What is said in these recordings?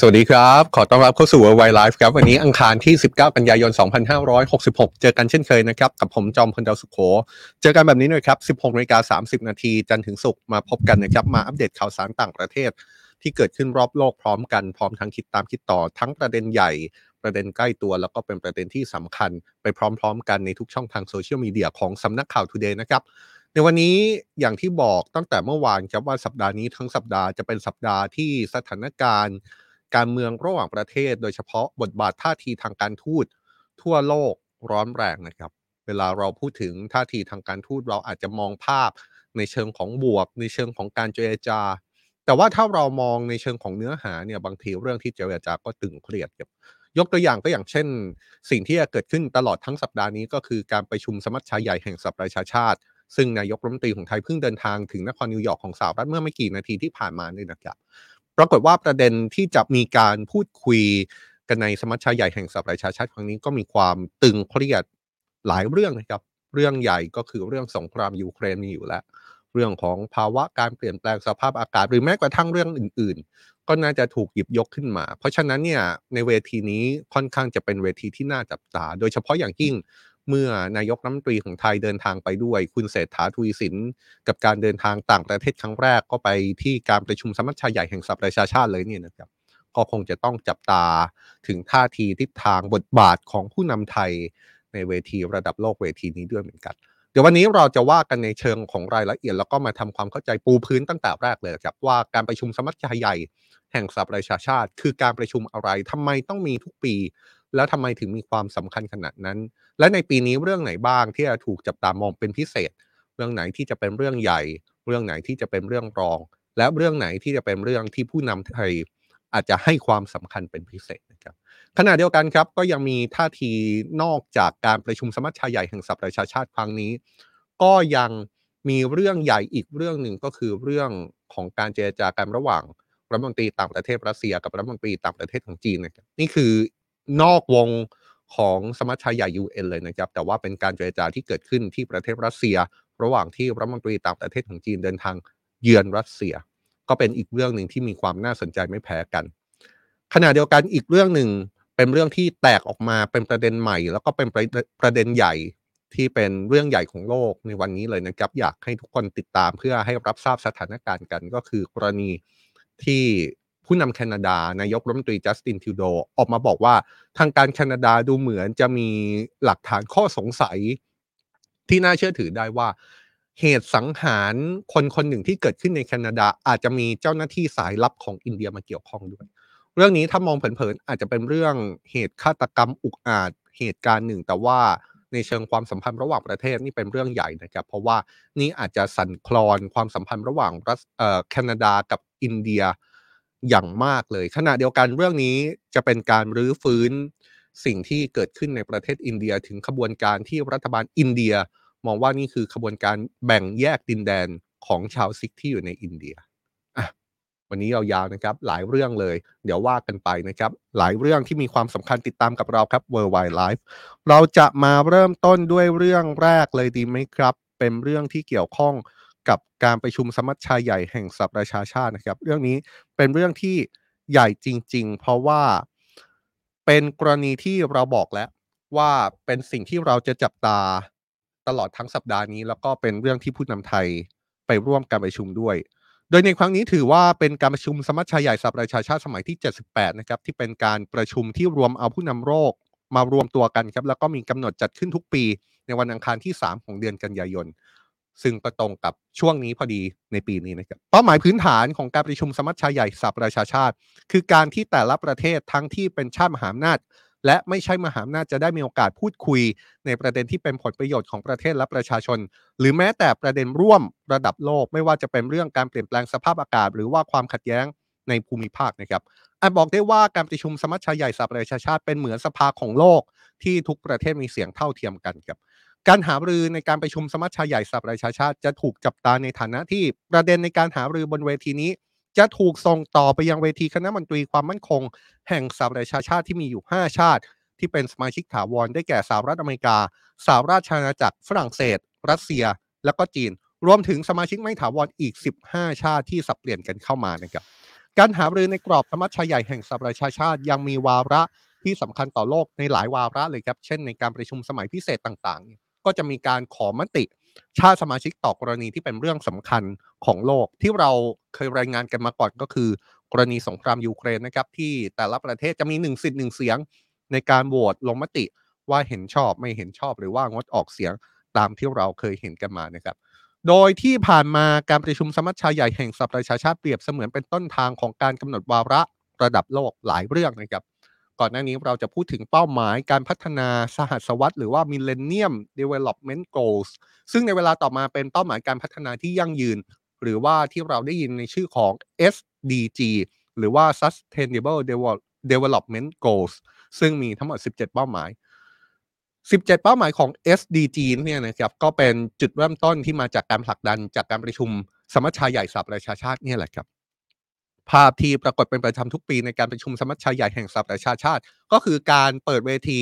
สวัสดีครับ ขอต้อนรับเข้าสู่ Worldwide Life ครับ วันนี้อังคารที่ 19 กันยายน 2566 เจอกันเช่นเคยนะครับ กับผมจอมพลดาวสุขโข เจอกันแบบนี้หน่อยครับ 16นาฬิกา30 นาที จันถึงศุกร์มาพบกันนะครับ มาอัปเดตข่าวสารต่างประเทศ ที่เกิดขึ้นรอบโลกพร้อมกัน พร้อมทั้งคิดตามคิดต่อ ทั้งประเด็นใหญ่ ประเด็นใกล้ตัว แล้วก็เป็นประเด็นที่สำคัญ ไปพร้อม ๆ กันในทุกช่องทางโซเชียลมีเดียของสำนักข่าว Today นะครับ ในวันนี้อย่างที่บอกตั้งแต่เมื่อวานครับว่าสัปดาห์นี้ทั้งสัปดาห์จะเป็นสัปดาห์ที่สถานการณ์ การเมืองระหว่างประเทศ โดยเฉพาะบทบาทท่าทีทางการทูตทั่วโลกร้อนแรงนะครับ เวลาเราพูดถึงท่าทีทางการทูตเราอาจจะมองภาพในเชิงของบวก ในเชิงของการเจรจา แต่ว่าถ้าเรามองในเชิงของเนื้อหาเนี่ยบางทีเรื่องที่เจรจาก็ตึงเครียดครับยกตัวอย่างก็อย่างเช่น สิ่งที่จะเกิดขึ้นตลอดทั้งสัปดาห์นี้ก็คือการประชุมสมัชชาใหญ่แห่งสหประชาชาติ ซึ่งนายกรัฐมนตรีของไทยเพิ่งเดินทางถึงนครนิวยอร์กของสหรัฐเมื่อไม่กี่นาทีที่ผ่านมานี่นะครับ ปรากฏว่าประเด็นที่จะมีการพูดคุยกันในสมัชชาใหญ่แห่งสหประชาชาติครั้งนี้ก็มีความตึงเครียดหลายเรื่องนะครับ เรื่องใหญ่ก็คือเรื่องสงครามยูเครนมีอยู่แล้ว เรื่องของภาวะการเปลี่ยนแปลงสภาพอากาศ หรือแม้กระทั่งเรื่องอื่น ๆ ก็น่าจะถูกหยิบยกขึ้นมา เพราะฉะนั้นเนี่ยในเวทีนี้ค่อนข้างจะเป็นเวทีที่น่าจับตา โดยเฉพาะอย่างยิ่ง เมื่อนายกรัฐมนตรีของไทยเดินทางไปด้วย คุณเศรษฐาทวีสิน กับการเดินทางต่างประเทศครั้งแรกก็ไปที่การประชุมสมัชชาใหญ่แห่งสหประชาชาติเลยเนี่ยนะครับก็คงจะต้องจับตาถึงท่าทีทิศทางบทบาทของผู้นำไทยในเวทีระดับโลกเวทีนี้ด้วยเหมือนกัน เดี๋ยววันนี้เราจะว่ากันในเชิงของรายละเอียด แล้วก็มาทำความเข้าใจปูพื้นตั้งแต่แรกเลยครับว่าการประชุมสมัชชาใหญ่แห่งสหประชาชาติ คือการประชุมอะไรทำไมต้องมีทุกปี แล้วทำไมถึงมีความสำคัญขนาดนั้น และในปีนี้เรื่องไหนบ้างที่จะถูกจับตามองเป็นพิเศษ เรื่องไหนที่จะเป็นเรื่องใหญ่ เรื่องไหนที่จะเป็นเรื่องรอง และเรื่องไหนที่จะเป็นเรื่องที่ผู้นำไทยอาจจะให้ความสำคัญเป็นพิเศษนะครับขณะเดียวกันครับก็ยังมีท่าทีนอกจากการประชุมสมัชชาใหญ่แห่งสหประชาชาติครั้งนี้ ก็ยังมีเรื่องใหญ่อีกเรื่องหนึ่งก็คือเรื่องของการเจรจากันระหว่างรัฐมนตรีต่างประเทศรัสเซีย กับรัฐมนตรีต่างประเทศของจีนนะครับนี่คือ นอกวงของสมัชชาใหญ่ UN เลยนะครับ แต่ว่าเป็นการเจรจาที่เกิดขึ้นที่ประเทศรัสเซีย ระหว่างที่รัฐมนตรีต่างประเทศของจีนเดินทางเยือนรัสเซีย ก็เป็นอีกเรื่องหนึ่งที่มีความน่าสนใจไม่แพ้กัน ขณะเดียวกันอีกเรื่องหนึ่งเป็นเรื่องที่แตกออกมาเป็นประเด็นใหม่ แล้วก็เป็นประเด็นใหญ่ที่เป็นเรื่องใหญ่ของโลกในวันนี้เลยนะครับ อยากให้ทุกคนติดตามเพื่อให้รับทราบสถานการณ์กันก็คือกรณีที่ ผู้นำแคนาดานายกรัฐมนตรีจัสตินทิวโดออกมาบอกว่าทางการแคนาดาดูเหมือนจะมีหลักฐานข้อสงสัย ที่น่าเชื่อถือได้ว่าเหตุสังหารคนคนหนึ่งที่เกิดขึ้นในแคนาดาอาจจะมีเจ้าหน้าที่สายลับของอินเดียมาเกี่ยวข้องด้วย เรื่องนี้ถ้ามองเผินๆอาจจะเป็นเรื่องเหตุฆาตกรรมอุกอาจเหตุการณ์หนึ่ง แต่ว่าในเชิงความสัมพันธ์ระหว่างประเทศนี่เป็นเรื่องใหญ่นะครับ เพราะว่านี่อาจจะสั่นคลอนความสัมพันธ์ระหว่างแคนาดากับอินเดีย อย่างมากเลย ขณะเดียวกันเรื่องนี้จะเป็นการรื้อฟื้นสิ่งที่เกิดขึ้นในประเทศอินเดียถึงขบวนการที่รัฐบาลอินเดีย มองว่านี่คือขบวนการแบ่งแยกดินแดนของชาวซิกที่อยู่ในอินเดียวันนี้ยาวๆนะครับ หลายเรื่องเลย เดี๋ยวว่ากันไปนะครับ หลายเรื่องที่มีความสำคัญติดตามกับเราครับ Worldwide Life เราจะมาเริ่มต้นด้วยเรื่องแรกเลยดีไหมครับ เป็นเรื่องที่เกี่ยวข้อง กับการประชุมสมัชชาใหญ่แห่งสหประชาชาตินะครับ เรื่องนี้เป็นเรื่องที่ใหญ่จริง ๆ เพราะว่าเป็นกรณีที่เราบอกแล้วว่าเป็นสิ่งที่เราจะจับตาตลอดทั้งสัปดาห์นี้ แล้วก็เป็นเรื่องที่ผู้นำไทยไปร่วมการประชุมด้วย โดยในครั้งนี้ถือว่าเป็นการประชุมสมัชชาใหญ่สหประชาชาติสมัยที่ 78 นะครับ ที่เป็นการประชุมที่รวมเอาผู้นำโลกมารวมตัวกันครับ แล้วก็มีกำหนดจัดขึ้นทุกปีในวันอังคารที่ 3 ของเดือนกันยายน ซึ่งก็ตรงกับช่วงนี้พอดีในปีนี้นะครับเป้าหมายพื้นฐานของการประชุมสมัชชาใหญ่สหประชาชาติ คือการที่แต่ละประเทศทั้งที่เป็นชาติมหาอำนาจ และไม่ใช่มหาอำนาจจะได้มีโอกาสพูดคุย ในประเด็นที่เป็นผลประโยชน์ของประเทศและประชาชน หรือแม้แต่ประเด็นร่วมระดับโลก ไม่ว่าจะเป็นเรื่องการเปลี่ยนแปลงสภาพอากาศ หรือว่าความขัดแย้งในภูมิภาคนะครับอาจบอกได้ว่าการประชุมสมัชชาใหญ่สหประชาชาติเป็นเหมือนสภาของโลกที่ทุกประเทศมีเสียงเท่าเทียมกันครับ การหารือในการประชุมสมัชชาใหญ่สหประชาชาติจะถูกจับตาในฐานะที่ประเด็นในการหารือบนเวทีนี้ จะถูกส่งต่อไปยังเวทีคณะมนตรีความมั่นคง แห่งสหประชาชาติที่มีอยู่ 5 ชาติ ที่เป็นสมาชิกถาวรได้แก่สหรัฐอเมริกาสหราชอาณาจักรฝรั่งเศส รัสเซีย และก็จีน รวมถึงสมาชิกไม่ถาวรอีก 15 ชาติที่สับเปลี่ยนกันเข้ามานะครับการหารือในกรอบสมัชชาใหญ่แห่งสหประชาชาติยังมีวาระที่สำคัญต่อโลกในหลายวาระเลยครับ เช่นในการประชุมสมัยพิเศษต่างๆ ก็จะมีการขอมติ ชาติสมาชิกต่อกรณีที่เป็นเรื่องสำคัญของโลก ที่เราเคยรายงานกันมาก่อนก็คือ กรณีสงครามยูเครนนะครับที่แต่ละประเทศจะมีหนึ่งสิทธิ์หนึ่งเสียง ในการโหวตลงมติว่าเห็นชอบไม่เห็นชอบหรือว่างดออกเสียงตามที่เราเคยเห็นกันมานะครับโดยที่ผ่านมาการประชุมสมัชชาใหญ่แห่งสหประชาชาติเปรียบเสมือนเป็นต้นทางของการกำหนดวาระระดับโลกหลายเรื่องนะครับ ก่อนหน้านี้เราจะพูดถึงเป้าหมายการพัฒนาสหัสวรรษหรือว่า Millennium Development Goals ซึ่งในเวลาต่อมาเป็นเป้าหมายการพัฒนาที่ยั่งยืน หรือว่าที่เราได้ยินในชื่อของ SDG หรือว่า Sustainable Development Goals ซึ่งมีทั้งหมด 17 เป้าหมาย 17 เป้าหมายของ SDG เนี่ยนะครับก็เป็นจุดเริ่มต้นที่มาจากการผลักดันจากการประชุมสมัชชาใหญ่สหประชาชาติเนี่ยแหละครับ ภาพที่ปรากฏเป็นประจำทุกปีในการประชุมสมัชชาใหญ่แห่งสหประชาชาติ ก็คือการเปิดเวที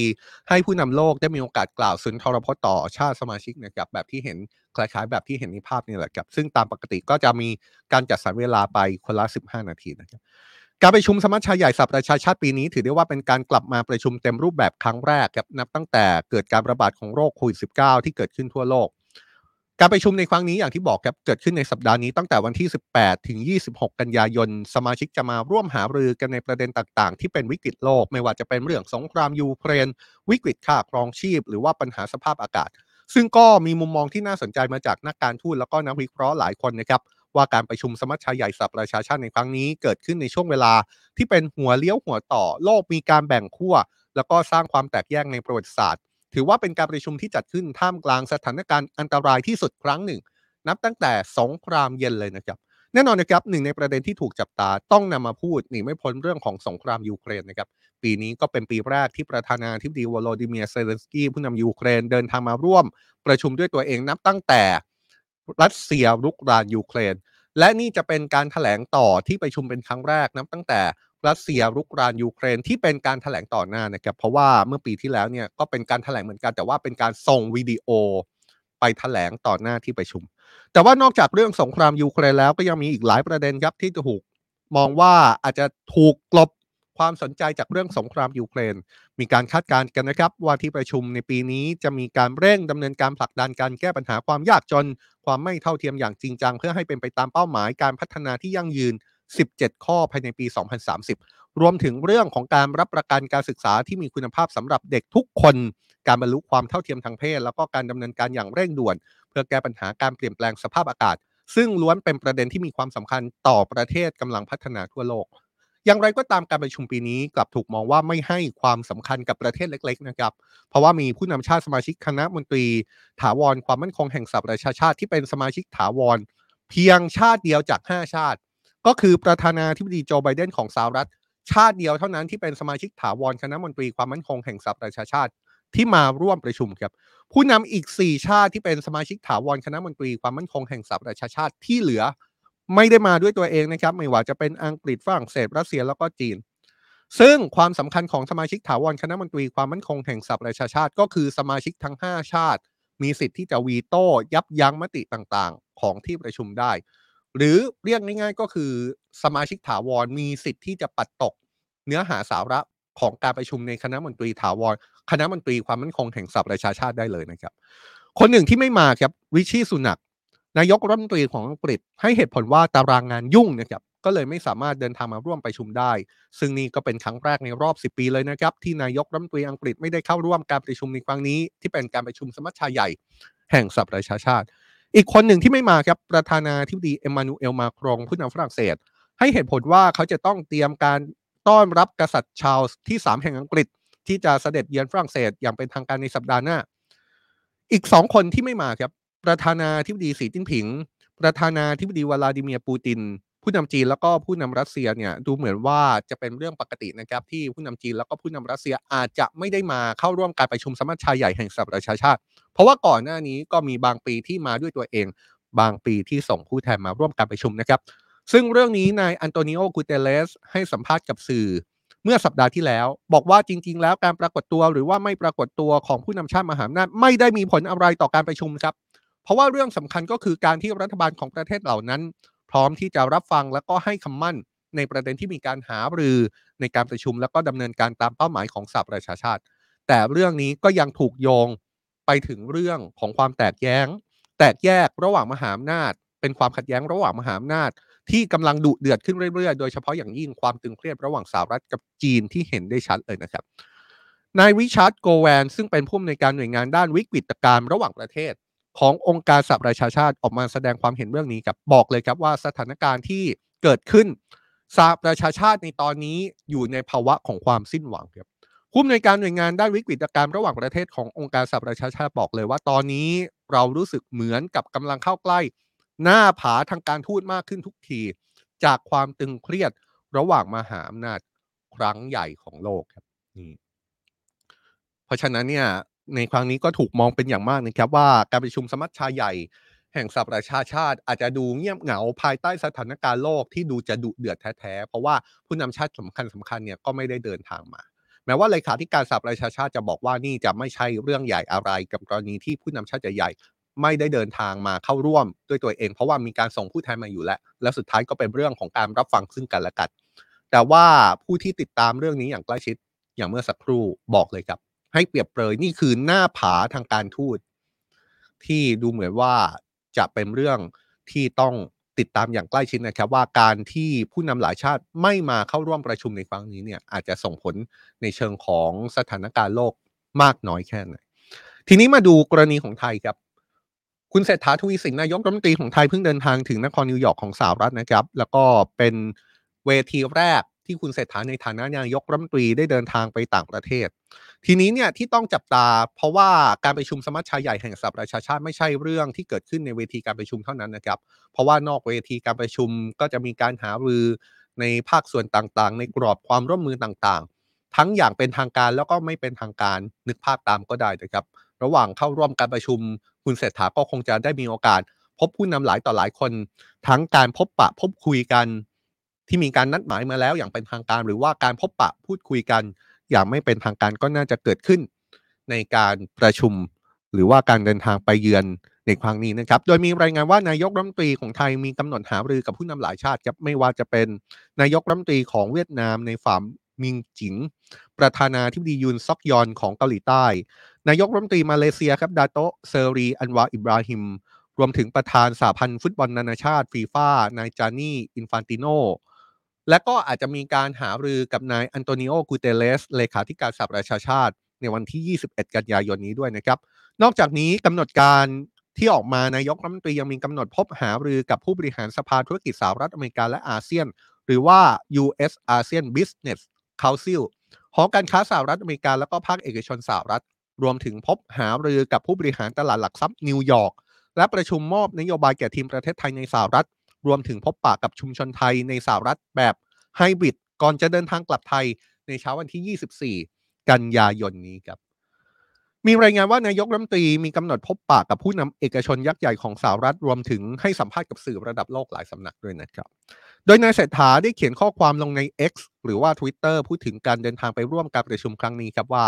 ให้ผู้นำโลกได้มีโอกาสกล่าวสุนทรพจน์ต่อชาติสมาชิกนะครับแบบที่เห็นคล้ายๆ แบบที่เห็นในภาพนี่แหละครับซึ่งตามปกติก็จะมีการจัดสรรเวลาไปคนละ 15 นาทีนะครับการประชุมสมัชชาใหญ่สหประชาชาติปีนี้ ถือได้ว่าเป็นการกลับมาประชุมเต็มรูปแบบครั้งแรกครับนับตั้งแต่เกิดการระบาดของโรคโควิด -19 ที่เกิดขึ้นทั่วโลก การประชุมในครั้งนี้อย่างที่บอกครับเกิดขึ้นในสัปดาห์นี้ตั้งแต่วันที่ 18 ถึง 26 กันยายน สมาชิกจะมาร่วมหารือกันในประเด็นต่างๆ ที่เป็นวิกฤตโลก ไม่ว่าจะเป็นเรื่องสงครามยูเครน วิกฤตค่าครองชีพ หรือว่าปัญหาสภาพอากาศ ซึ่งก็มีมุมมองที่น่าสนใจมาจากนักการทูตแล้วก็นักวิเคราะห์หลายคนนะครับว่าการประชุมสมัชชาใหญ่สหประชาชาติในครั้งนี้เกิดขึ้นในช่วงเวลาที่เป็นหัวเลี้ยวหัวต่อโลกมีการแบ่งขั้วแล้วก็สร้างความแตกแยกในประวัติศาสตร์ ถือว่าเป็นการประชุมที่จัดขึ้นท่ามกลางสถานการณ์อันตรายที่สุดครั้งหนึ่ง นับตั้งแต่สงครามเย็นเลยนะครับ แน่นอนนะครับหนึ่งในประเด็นที่ถูกจับตาต้องนำมาพูดหนีไม่พ้นเรื่องของสงครามยูเครนนะครับ ปีนี้ก็เป็นปีแรกที่ประธานาธิบดีโวโลดิเมียร์เซเลนสกี้ผู้นำยูเครนเดินทางมาร่วม ประชุมด้วยตัวเองนับตั้งแต่รัสเซียรุกรานยูเครน และนี่จะเป็นการแถลงต่อที่ประชุมเป็นครั้งแรกนับตั้งแต่ รัสเซียรุกรานยูเครนที่เป็นการแถลงต่อหน้านะครับเพราะว่าเมื่อปีที่แล้วเนี่ยก็เป็นการแถลงเหมือนกัน แต่ว่าเป็นการส่งวิดีโอไปแถลงต่อหน้าที่ประชุม แต่ว่านอกจากเรื่องสงครามยูเครนแล้วก็ยังมีอีกหลายประเด็นครับที่ถูกมองว่าอาจจะถูกกลบความสนใจจากเรื่องสงครามยูเครน มีการคาดการณ์กันนะครับ ว่าที่ประชุมในปีนี้จะมีการเร่งดำเนินการผลักดันการแก้ปัญหาความยากจน ความไม่เท่าเทียมอย่างจริงจัง เพื่อให้เป็นไปตามเป้าหมายการพัฒนาที่ยั่งยืน 17 ข้อภายในปี 2030 รวมถึงเรื่องของการรับประกันการศึกษาที่มีคุณภาพสำหรับเด็กทุกคน การบรรลุความเท่าเทียมทางเพศ แล้วก็การดำเนินการอย่างเร่งด่วน เพื่อแก้ปัญหาการเปลี่ยนแปลงสภาพอากาศ ซึ่งล้วนเป็นประเด็นที่มีความสำคัญต่อประเทศกำลังพัฒนาทั่วโลก อย่างไรก็ตามการประชุมปีนี้กลับถูกมองว่าไม่ให้ความสำคัญกับประเทศเล็ก ๆ นะครับ เพราะว่ามีผู้นำชาติสมาชิกคณะมนตรี ถาวรความมั่นคงแห่งสหประชาชาติที่เป็นสมาชิกถาวร เพียงชาติเดียวจาก 5 ชาติ ก็คือประธานาธิบดีโจไบเดนของสหรัฐ ชาติเดียวเท่านั้นที่เป็นสมาชิกถาวรคณะมนตรีความมั่นคงแห่งสหประชาชาติที่มาร่วมประชุมครับ ผู้นำอีก 4 ชาติที่เป็นสมาชิกถาวรคณะมนตรีความมั่นคงแห่งสหประชาชาติที่เหลือ ไม่ได้มาด้วยตัวเองนะครับ ไม่ว่าจะเป็นอังกฤษฝรั่งเศสรัสเซียแล้วก็จีน ซึ่งความสำคัญของสมาชิกถาวรคณะมนตรีความมั่นคงแห่งสหประชาชาติ ก็คือสมาชิกทั้ง 5 ชาติ มีสิทธิ์ที่จะวีโต้ยับยั้งมติต่างๆ ของที่ประชุมได้ หรือเรียกง่าย ๆ ก็คือสมาชิกถาวรมีสิทธิ์ที่จะปัดตกเนื้อหาสาระของการประชุมในคณะมนตรีถาวรคณะมนตรีความมั่นคงแห่งสหประชาชาติได้เลยนะครับ คนหนึ่งที่ไม่มาครับวิชีสุนักนายกรัฐมนตรีของอังกฤษให้เหตุผลว่าตารางงานยุ่งนะครับก็เลยไม่สามารถเดินทางมาร่วมประชุมได้ ซึ่งนี่ก็เป็นครั้งแรกในรอบ 10 ปีเลยนะครับ ที่นายกรัฐมนตรีอังกฤษไม่ได้เข้าร่วมการประชุมในครั้งนี้ ที่เป็นการประชุมสมัชชาใหญ่ แห่งสหประชาชาติ อีกคนหนึ่งที่ไม่มาครับประธานาธิบดีเอ็มมานูเอลมาครองผู้นำฝรั่งเศส ให้เหตุผลว่าเขาจะต้องเตรียมการต้อนรับกษัตริย์ชาลส์ที่ 3 แห่งอังกฤษ ที่จะเสด็จเยือนฝรั่งเศสอย่างเป็นทางการในสัปดาห์หน้า อีกสองคนที่ไม่มาครับประธานาธิบดีสีจิ้นผิง ประธานาธิบดีวลาดิเมียร์ปูติน ผู้นำจีนแล้วก็ผู้นำรัสเซียเนี่ยดูเหมือนว่าจะเป็นเรื่องปกตินะครับที่ผู้นำจีนแล้วก็ผู้นำรัสเซียอาจจะไม่ได้มาเข้าร่วมการประชุมสมัชชาใหญ่แห่งสหประชาชาติ เพราะว่าก่อนหน้านี้ก็มีบางปีที่มาด้วยตัวเอง บางปีที่ส่งผู้แทนมาร่วมการประชุมนะครับ ซึ่งเรื่องนี้นายอันโตนิโอกูเตเลสให้สัมภาษณ์กับสื่อเมื่อสัปดาห์ที่แล้ว บอกว่าจริง ๆ แล้วการปรากฏตัวหรือว่าไม่ปรากฏตัวของผู้นำชาติมหาอำนาจไม่ได้มีผลอะไรต่อการประชุมครับ เพราะว่าเรื่องสำคัญก็คือการที่รัฐบาลของประเทศเหล่านั้น พร้อมที่จะรับฟังและก็ให้คำมั่นในประเด็นที่มีการหารือในการประชุม แล้วก็ดำเนินการตามเป้าหมายของสหประชาชาติ แต่เรื่องนี้ก็ยังถูกโยงไปถึงเรื่องของความแตกแย้ง แตกแยกระหว่างมหาอำนาจ เป็นความขัดแย้งระหว่างมหาอำนาจ ที่กำลังดุเดือดขึ้นเรื่อยๆ โดยเฉพาะอย่างยิ่งความตึงเครียดระหว่างสหรัฐกับจีนที่เห็นได้ชัดเลยนะครับนายวิชาร์ดโกแวน ซึ่งเป็นผู้อำนวยการหน่วยงานด้านวิกฤตการณ์ระหว่างประเทศ ขององค์การสหประชาชาติออกมาแสดงความเห็นเรื่องนี้กับบอกเลยครับว่าสถานการณ์ที่เกิดขึ้นสหประชาชาติในตอนนี้อยู่ในภาวะของความสิ้นหวังครับผู้อำนวยการหน่วยงานด้านวิกฤตการณ์ระหว่างประเทศขององค์การสหประชาชาติบอกเลยว่าตอนนี้เรารู้สึกเหมือนกับกำลังเข้าใกล้ หน้าผาทางการทูตมากขึ้นทุกที จากความตึงเครียดระหว่างมหาอำนาจครั้งใหญ่ของโลกครับนี่เพราะฉะนั้นเนี่ย ในครั้งนี้ก็ถูกมองเป็นอย่างมากนะครับว่าการประชุมสมัชชาใหญ่ แห่งสหประชาชาติ อาจจะดูเงียบเหงาภายใต้สถานการณ์โลกที่ดูจะดุเดือดแท้ๆเพราะว่าผู้นำชาติสำคัญสำคัญเนี่ยก็ไม่ได้เดินทางมา แม้ว่าเลขาธิการสหประชาชาติจะบอกว่านี่จะไม่ใช่เรื่องใหญ่อะไรกับกรณีที่ผู้นำชาติใหญ่ไม่ได้เดินทางมาเข้าร่วมด้วยตัวเอง เพราะว่ามีการส่งผู้แทนมาอยู่แล้ว และสุดท้ายก็เป็นเรื่องของการรับฟังซึ่งกันและกันแต่ว่าผู้ที่ติดตามเรื่องนี้อย่างใกล้ชิดอย่างเมื่อสักครู่บอกเลยครับ ให้เปรียบเปรยนี่คือหน้าผาทางการทูตที่ดูเหมือนว่าจะเป็นเรื่องที่ต้องติดตามอย่างใกล้ชิดนะครับ ว่าการที่ผู้นำหลายชาติไม่มาเข้าร่วมประชุมในครั้งนี้เนี่ยอาจจะส่งผลในเชิงของสถานการณ์โลกมากน้อยแค่ไหน ทีนี้มาดูกรณีของไทยครับ คุณเศรษฐาทวีสินนายกรัฐมนตรีของไทยเพิ่งเดินทางถึงนครนิวยอร์กของสหรัฐนะครับ แล้วก็เป็นเวทีแรกที่คุณเศรษฐาในฐานะนายกรัฐมนตรีได้เดินทางไปต่างประเทศ ทีนี้เนี่ยที่ต้องจับตา เพราะว่าการประชุมสมัชชาใหญ่แห่งสหประชาชาติไม่ใช่เรื่องที่เกิดขึ้นในเวทีการประชุมเท่านั้นนะครับ เพราะว่านอกเวทีการประชุมก็จะมีการหารือในภาคส่วนต่างๆ ในกรอบความร่วมมือต่างๆ ทั้งอย่างเป็นทางการแล้วก็ไม่เป็นทางการนึกภาพตามก็ได้นะครับ ระหว่างเข้าร่วมการประชุม คุณเศรษฐาก็คงจะได้มีโอกาส พบผู้นำหลายต่อหลายคน ทั้งการพบปะพบคุยกัน ที่มีการนัดหมายมาแล้วอย่างเป็นทางการ หรือว่าการพบปะพูดคุยกัน อย่างไม่เป็นทางการก็น่าจะเกิดขึ้น ในการประชุมหรือว่าการเดินทางไปเยือนในครั้งนี้นะครับ โดยมีรายงานว่านายกรัฐมนตรีของไทยมีกำหนดหารือกับผู้นำหลายชาติครับไม่ว่าจะเป็นนายกรัฐมนตรีของเวียดนามนายฝ่ามมิงจิง ประธานาธิบดียุนซอกยอลของเกาหลีใต้ นายกรัฐมนตรีมาเลเซียครับดาโตเซรีอันวาร์อิบราฮิม รวมถึงประธานสหพันธ์ฟุตบอลนานาชาติฟีฟ่านายจานี่อินฟานติโน และก็อาจจะมีการหารือกับนายอันโตนิโอกูเตเรสเลขาธิการสหประชาชาติ ในวันที่ 21 กันยายนนี้ด้วยนะครับ นอกจากนี้กำหนดการที่ออกมานายกรัฐมนตรียังมีกำหนดพบหารือกับผู้บริหารสภาธุรกิจสหรัฐอเมริกาและอาเซียน หรือว่า U.S. ASEAN Business Council หอการค้าสหรัฐอเมริกาและก็ภาคเอกชนสหรัฐ รวมถึงพบหารือกับผู้บริหารตลาดหลักทรัพย์นิวยอร์กและประชุมมอบนโยบายแก่ทีมประเทศไทยในสหรัฐ รวมถึงพบปะกับชุมชนไทยในสหรัฐแบบไฮบริดก่อนจะเดินทางกลับไทยในเช้าวันที่ 24 กันยายนนี้ครับ มีรายงานว่านายกรัฐมนตรีมีกำหนดพบปะกับผู้นำเอกชนยักษ์ใหญ่ของสหรัฐรวมถึงให้สัมภาษณ์กับสื่อระดับโลกหลายสำนักด้วยนะครับ โดยนายเศรษฐาได้เขียนข้อความลงใน X หรือว่า Twitter พูดถึงการเดินทางไปร่วมการประชุมครั้งนี้ครับว่า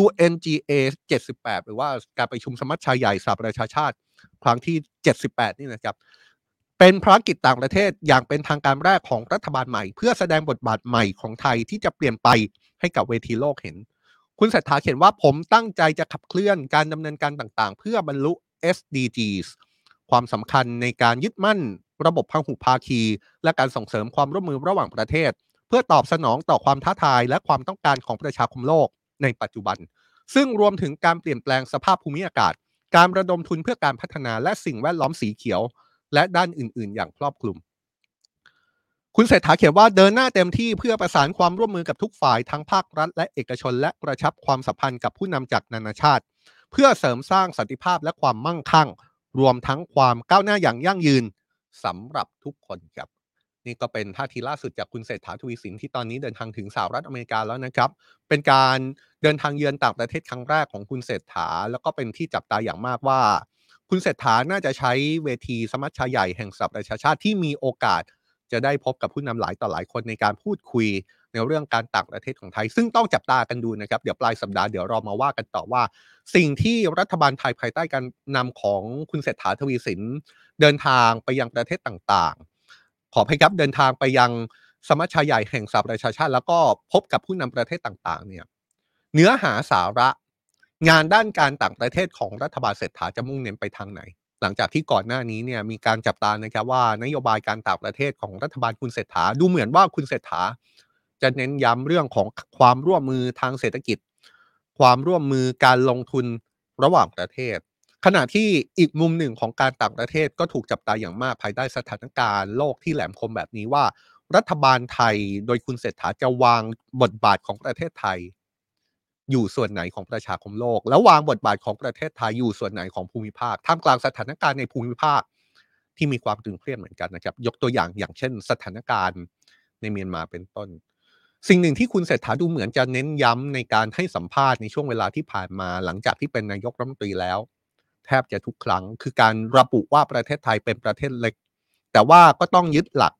UNGA 78 หรือว่าการประชุมสมัชชาใหญ่สหประชาชาติ ครั้งที่ 78 นี่นะครับ เป็นภารกิจต่างประเทศอย่างเป็นทางการแรกของรัฐบาลใหม่ เพื่อแสดงบทบาทใหม่ของไทยที่จะเปลี่ยนไปให้กับเวทีโลกเห็น คุณเศรษฐาเขียนว่าผมตั้งใจจะขับเคลื่อนการดำเนินการต่างๆ เพื่อบรรลุ SDGs ความสำคัญในการยึดมั่น ระบบพหุภาคี และการส่งเสริมความร่วมมือระหว่างประเทศ เพื่อตอบสนองต่อความท้าทายและความต้องการของประชาคมโลกในปัจจุบัน ซึ่งรวมถึงการเปลี่ยนแปลงสภาพภูมิอากาศ การระดมทุนเพื่อการพัฒนาและสิ่งแวดล้อมสีเขียว และด้านอื่น ๆ อย่างครอบคลุม คุณเศรษฐาเขียนว่าเดินหน้าเต็มที่เพื่อประสานความร่วมมือกับทุกฝ่ายทั้งภาครัฐ และเอกชนและกระชับความสัมพันธ์กับผู้นำจากนานาชาติ เพื่อเสริมสร้างสันติภาพและความมั่งคั่ง รวมทั้งความก้าวหน้าอย่างยั่งยืนสำหรับทุกคนครับนี่ก็เป็นท่าทีล่าสุดจากคุณเศรษฐาทวีสินที่ตอนนี้เดินทางถึงสหรัฐอเมริกาแล้วนะครับ เป็นการเดินทางเยือนต่างประเทศครั้งแรกของคุณเศรษฐา แล้วก็เป็นที่จับตาอย่างมากว่า คุณเศรษฐาน่าจะใช้เวทีสมัชชาใหญ่แห่งสหประชาชาติที่มีโอกาสจะได้พบกับผู้นำหลายต่อหลายคนในการพูดคุยในเรื่องการต่างประเทศของไทย ซึ่งต้องจับตากันดูนะครับ เดี๋ยวปลายสัปดาห์เดี๋ยวเรามาว่ากันต่อว่า สิ่งที่รัฐบาลไทยภายใต้การนำของคุณเศรษฐาทวีสิน เดินทางไปยังประเทศต่างๆ ขอให้ครับเดินทางไปยังสมัชชาใหญ่แห่งสหประชาชาติ แล้วก็พบกับผู้นำประเทศต่างๆเนี่ยเนื้อหาสาระ งานด้านการต่างประเทศของรัฐบาลเศรษฐาจะมุ่งเน้นไปทางไหน หลังจากที่ก่อนหน้านี้เนี่ยมีการจับตานะครับว่านโยบายการต่างประเทศของรัฐบาลคุณเศรษฐาดูเหมือนว่าคุณเศรษฐา จะเน้นย้ำเรื่องของความร่วมมือทางเศรษฐกิจ ความร่วมมือการลงทุนระหว่างประเทศ ขณะที่อีกมุมหนึ่งของการต่างประเทศก็ถูกจับตาอย่างมากภายใต้สถานการณ์โลกที่แหลมคมแบบนี้ว่า รัฐบาลไทยโดยคุณเศรษฐาจะวางบทบาทของประเทศไทย อยู่ส่วนไหนของประชาคมโลก แล้ววางบทบาทของประเทศไทยอยู่ส่วนไหนของภูมิภาค ท่ามกลางสถานการณ์ในภูมิภาคที่มีความตึงเครียดเหมือนกันนะครับ ยกตัวอย่างอย่างเช่น สถานการณ์ในเมียนมาเป็นต้น สิ่งหนึ่งที่คุณเศรษฐาดูเหมือนจะเน้นย้ำในการให้สัมภาษณ์ในช่วงเวลาที่ผ่านมาหลังจากที่เป็นนายกรัฐมนตรีแล้ว แทบจะทุกครั้ง คือการระบุว่าประเทศไทยเป็นประเทศเล็ก แต่ว่าก็ต้องยึดหลัก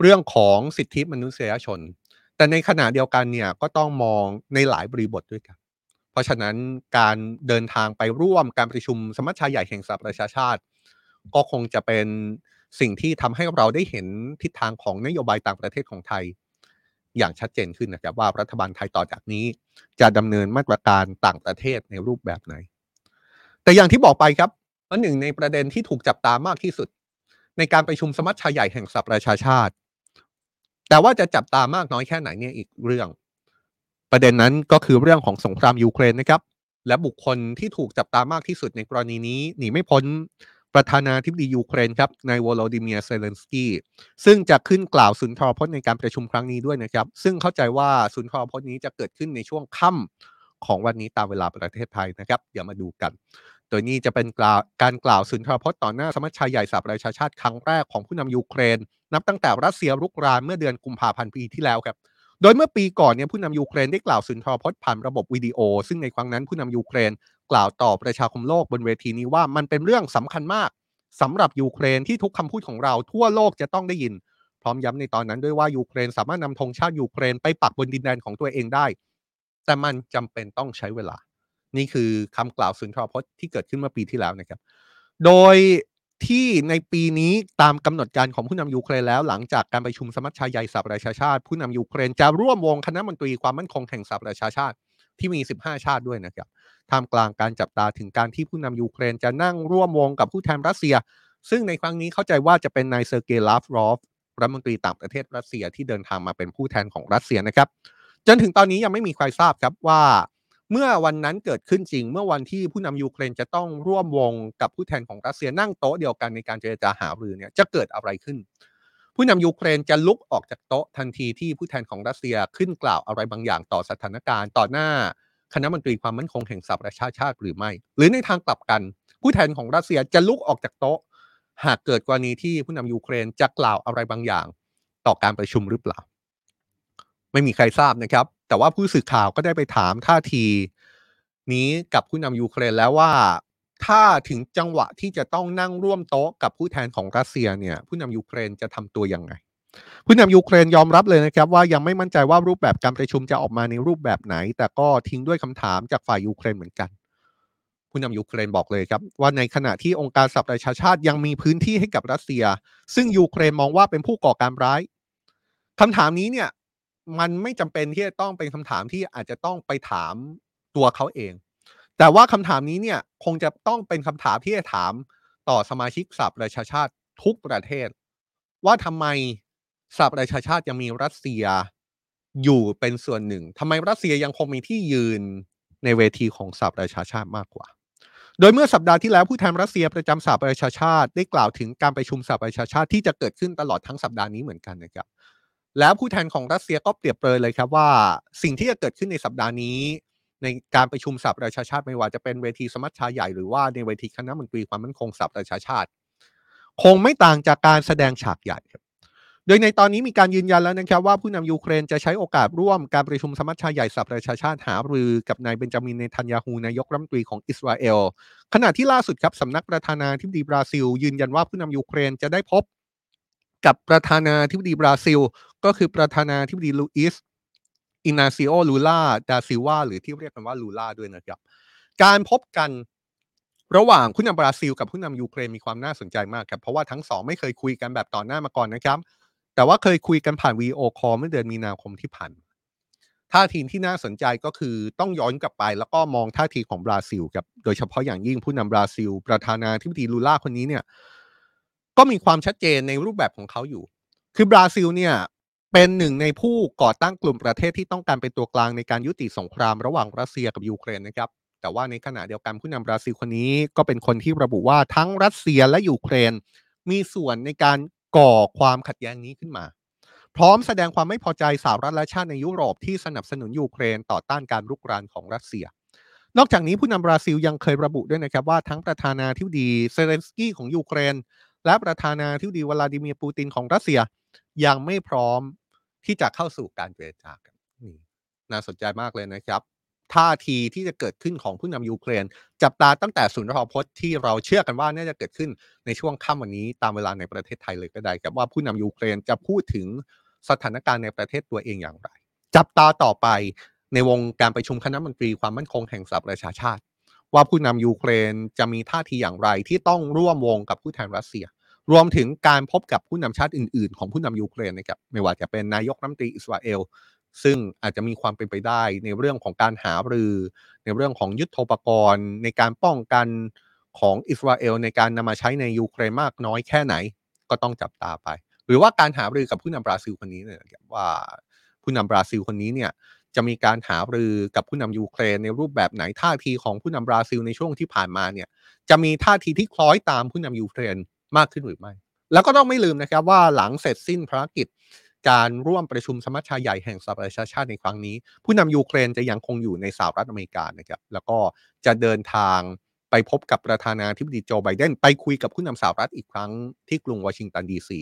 เรื่องของสิทธิมนุษยชน แต่ในขณะเดียวกันเนี่ยก็ต้องมองในหลายบริบทด้วยกัน เพราะฉะนั้นการเดินทางไปร่วมการประชุมสมัชชาใหญ่แห่งสหประชาชาติ ก็คงจะเป็นสิ่งที่ทำให้เราได้เห็นทิศทางของนโยบายต่างประเทศของไทย อย่างชัดเจนขึ้นนะครับว่ารัฐบาลไทยต่อจากนี้ จะดำเนินมาตรการต่างประเทศในรูปแบบไหน แต่อย่างที่บอกไปครับว่าหนึ่งในประเด็นที่ถูกจับตามากที่สุด ในการประชุมสมัชชาใหญ่แห่งสหประชาชาติ แต่ว่าจะจับตามากน้อยแค่ไหนเนี่ยอีกเรื่อง ประเด็นนั้นก็คือเรื่องของสงครามยูเครนนะครับ และบุคคลที่ถูกจับตามากที่สุดในกรณีนี้หนีไม่พ้นประธานาธิบดียูเครนครับนายวโลดิเมียเซเลนสกี้ซึ่งจะขึ้นกล่าวสุนทรพจน์ในการประชุมครั้งนี้ด้วยนะครับ ซึ่งเข้าใจว่าสุนทรพจน์นี้จะเกิดขึ้นในช่วงค่ำของวันนี้ตามเวลาประเทศไทยนะครับเดี๋ยวมาดูกัน โดยนี่จะเป็นการกล่าวสุนทรพจน์ต่อหน้าสมัชชาใหญ่สหประชาชาติครั้งแรกของผู้นำยูเครน นับตั้งแต่รัสเซียรุกรานเมื่อเดือนกุมภาพันธ์ปีที่แล้วครับโดยเมื่อปีก่อนเนี่ยผู้นำยูเครนได้กล่าวสุนทรพจน์ผ่านระบบวิดีโอ ซึ่งในครั้งนั้นผู้นำยูเครนกล่าวต่อประชาคมโลกบนเวทีนี้ว่ามันเป็นเรื่องสำคัญมากสำหรับยูเครนที่ทุกคำพูดของเราทั่วโลกจะต้องได้ยิน พร้อมย้ำในตอนนั้นด้วยว่ายูเครนสามารถนำธงชาติยูเครนไปปักบนดินแดนของตัวเองได้ แต่มันจำเป็นต้องใช้เวลา นี่คือคำกล่าวสุนทรพจน์ที่เกิดขึ้นเมื่อปีที่แล้วนะครับ โดย ที่ในปีนี้ตามกำหนดการของผู้นำยูเครนแล้ว หลังจากการประชุมสมัชชาใหญ่สหประชาชาติ ผู้นำยูเครนจะร่วมวงคณะมนตรีความมั่นคงแห่งสหประชาชาติที่มี 15 ชาติด้วยนะครับท่ามกลางการจับตาถึงการที่ผู้นำยูเครนจะนั่งร่วมวงกับผู้แทนรัสเซีย ซึ่งในครั้งนี้เข้าใจว่าจะเป็นนายเซอร์เกย์ลาฟรอฟรัฐมนตรีต่างประเทศรัสเซียที่เดินทางมาเป็นผู้แทนของรัสเซียนะครับ จนถึงตอนนี้ยังไม่มีใครทราบครับว่า เมื่อวันนั้นเกิดขึ้นจริง เมื่อวันที่ผู้นำยูเครนจะต้องร่วมวงกับผู้แทนของรัสเซียนั่งโต๊ะเดียวกันในการเจรจาหารือเนี่ยจะเกิดอะไรขึ้น ผู้นำยูเครนจะลุกออกจากโต๊ะทันทีที่ผู้แทนของรัสเซียขึ้นกล่าวอะไรบางอย่างต่อสถานการณ์ต่อหน้าคณะมนตรีความมั่นคงแห่งสหประชาชาติหรือไม่ หรือในทางกลับกัน ผู้แทนของรัสเซียจะลุกออกจากโต๊ะ หากเกิดกรณีที่ผู้นำยูเครนจะกล่าวอะไรบางอย่าง ต่อการประชุมหรือเปล่า ไม่มีใครทราบนะครับ แต่ว่าผู้สื่อข่าวก็ได้ไปถามท่าทีนี้กับผู้นำยูเครนแล้วว่า ถ้าถึงจังหวะที่จะต้องนั่งร่วมโต๊ะกับผู้แทนของรัสเซียเนี่ย ผู้นำยูเครนจะทำตัวยังไง ผู้นำยูเครนยอมรับเลยนะครับ ว่ายังไม่มั่นใจว่ารูปแบบการประชุมจะออกมาในรูปแบบไหน แต่ก็ทิ้งด้วยคำถามจากฝ่ายยูเครนเหมือนกัน ผู้นำยูเครนบอกเลยครับ ว่าในขณะที่องค์การสหประชาชาติยังมีพื้นที่ให้กับรัสเซีย ซึ่งยูเครนมองว่าเป็นผู้ก่อการร้ายคำถามนี้เนี่ย มันไม่จำเป็นที่จะต้องเป็นคำถามที่อาจจะต้องไปถามตัวเขาเอง แต่ว่าคำถามนี้เนี่ยคงจะต้องเป็นคำถามที่จะถามต่อสมาชิกสหประชาชาติทุกประเทศ ว่าทำไมสหประชาชาติยังมีรัสเซียอยู่เป็นส่วนหนึ่งทำไมรัสเซียยังคงมีที่ยืนในเวทีของสหประชาชาติมากกว่า โดยเมื่อสัปดาห์ที่แล้วผู้แทนรัสเซียประจำสหประชาชาติ ได้กล่าวถึงการประชุมสหประชาชาติที่จะเกิดขึ้นตลอดทั้งสัปดาห์นี้เหมือนกันนะครับ แล้วผู้แทนของรัสเซียก็เปรียบเปรยเลยครับว่า สิ่งที่จะเกิดขึ้นในสัปดาห์นี้ ในการประชุมสหประชาชาติไม่ว่าจะเป็นเวทีสมัชชาใหญ่หรือว่าในเวทีคณะมนตรีความมั่นคงสหประชาชาติ คงไม่ต่างจากการแสดงฉากใหญ่ครับโดยในตอนนี้มีการยืนยันแล้วนะครับว่าผู้นำยูเครนจะใช้โอกาสร่วมการประชุมสมัชชาใหญ่สหประชาชาติหารือกับนายเบนจามินเนทันยาฮูนายกรัฐมนตรีของอิสราเอลขณะที่ล่าสุดครับสำนักประธานาธิบดีบราซิล ยืนยันว่าผู้นำยูเครนจะได้พบ กับประธานาธิบดีบราซิล ก็คือประธานาธิบดีลูอิสอินาซิโอลูลาดาซิวาหรือที่เรียกกันว่าลูลาด้วยนะครับ การพบกันระหว่างผู้นำบราซิล กับผู้นำยูเครนมีความน่าสนใจมากครับ เพราะว่าทั้งสองไม่เคยคุยกันแบบต่อหน้ามาก่อนนะครับแต่แต่ว่าเคยคุยกันผ่านวิดีโอคอลเมื่อเดือนมีนาคมที่ผ่านท่าทีที่น่าสนใจก็คือต้องย้อนกลับไป แล้วก็มองท่าทีของบราซิลกับโดยเฉพาะอย่างยิ่งผู้นำบราซิล ประธานาธิบดีลูลาคนนี้เนี่ย ก็มีความชัดเจนในรูปแบบของเขาอยู่ คือบราซิลเนี่ยเป็นหนึ่งในผู้ก่อตั้งกลุ่มประเทศที่ต้องการเป็นตัวกลางในการยุติสงครามระหว่างรัสเซียกับยูเครนนะครับ แต่ว่าในขณะเดียวกันผู้นำบราซิลคนนี้ก็เป็นคนที่ระบุว่าทั้งรัสเซียและยูเครน มีส่วนในการก่อความขัดแย้งนี้ขึ้นมา พร้อมแสดงความไม่พอใจสหรัฐและชาติในยุโรปที่สนับสนุนยูเครนต่อต้านการรุกรานของรัสเซีย นอกจากนี้ผู้นำบราซิลยังเคยระบุด้วยนะครับว่าทั้งประธานาธิบดีเซเลนสกี้ของยูเครน และประธานาธิบดีวลาดิเมียร์ปูตินของรัสเซีย ยังไม่พร้อมที่จะเข้าสู่การเจรจากันนี่น่าสนใจมากเลยนะครับท่าทีที่จะเกิดขึ้นของผู้นำยูเครน จับตาตั้งแต่ศูนย์รพจน์ที่เราเชื่อกันว่าน่าจะเกิดขึ้นในช่วงค่ำวันนี้ตามเวลาในประเทศไทยเลยก็ได้กับว่าผู้นำยูเครนจะพูดถึงสถานการณ์ในประเทศตัวเองอย่างไร จับตาต่อไปในวงการประชุมคณะมนตรีความมั่นคงแห่งสหประชาชาติ ว่าผู้นำยูเครนจะมีท่าทีอย่างไรที่ต้องร่วมวงกับผู้แทนรัสเซีย รวมถึงการพบกับผู้นำชาติอื่น ๆ ของผู้นำยูเครนนะครับไม่ว่าจะเป็นนายกรัฐมนตรีอิสราเอล ซึ่งอาจจะมีความเป็นไปได้ในเรื่องของการหารือ ในเรื่องของยุทธปกรณ์ ในการป้องกันของอิสราเอล ในการนำมาใช้ในยูเครนมากน้อยแค่ไหน ก็ต้องจับตาไป หรือว่าการหารือกับผู้นำบราซิลคนนี้เนี่ยว่าผู้นำบราซิลคนนี้เนี่ย จะมีการหารือกับผู้นำยูเครนในรูปแบบไหนท่าทีของผู้นำบราซิลในช่วงที่ผ่านมาเนี่ยจะมีท่าทีที่คล้อยตามผู้นำยูเครนมากขึ้นหรือไม่ แล้วก็ต้องไม่ลืมนะครับว่าหลังเสร็จสิ้นภารกิจการร่วมประชุมสมัชชาใหญ่แห่งสหประชาชาติในครั้งนี้ ผู้นำยูเครนจะยังคงอยู่ในสหรัฐอเมริกานะครับแล้วก็จะเดินทางไปพบกับประธานาธิบดีโจไบเดนไปคุยกับผู้นำสหรัฐอีกครั้งที่กรุงวอชิงตันดีซี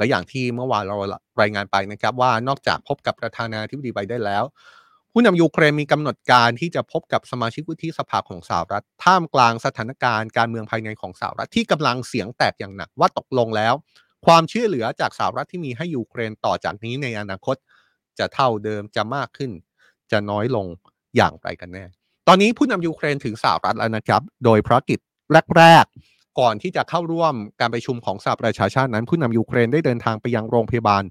และอย่างที่เมื่อวานเรารายงานไปนะครับว่านอกจากพบกับประธานาธิบดีไบเดนแล้ว ผู้นำยูเครนมีกำหนดการที่จะพบกับสมาชิกวุฒิสภาของสหรัฐท่ามกลางสถานการณ์การเมืองภายในของสหรัฐที่กำลังเสียงแตกอย่างหนักว่าตกลงแล้ว ความช่วยเหลือจากสหรัฐที่มีให้ยูเครนต่อจากนี้ในอนาคต จะเท่าเดิมจะมากขึ้น จะน้อยลงอย่างไรกันแน่ ตอนนี้ผู้นำยูเครนถึงสหรัฐแล้วนะครับ โดยภารกิจแรก ก่อนที่จะเข้าร่วมการประชุมของสหประชาชาตินั้น ผู้นำยูเครนได้เดินทางไปยังโรงพยาบาล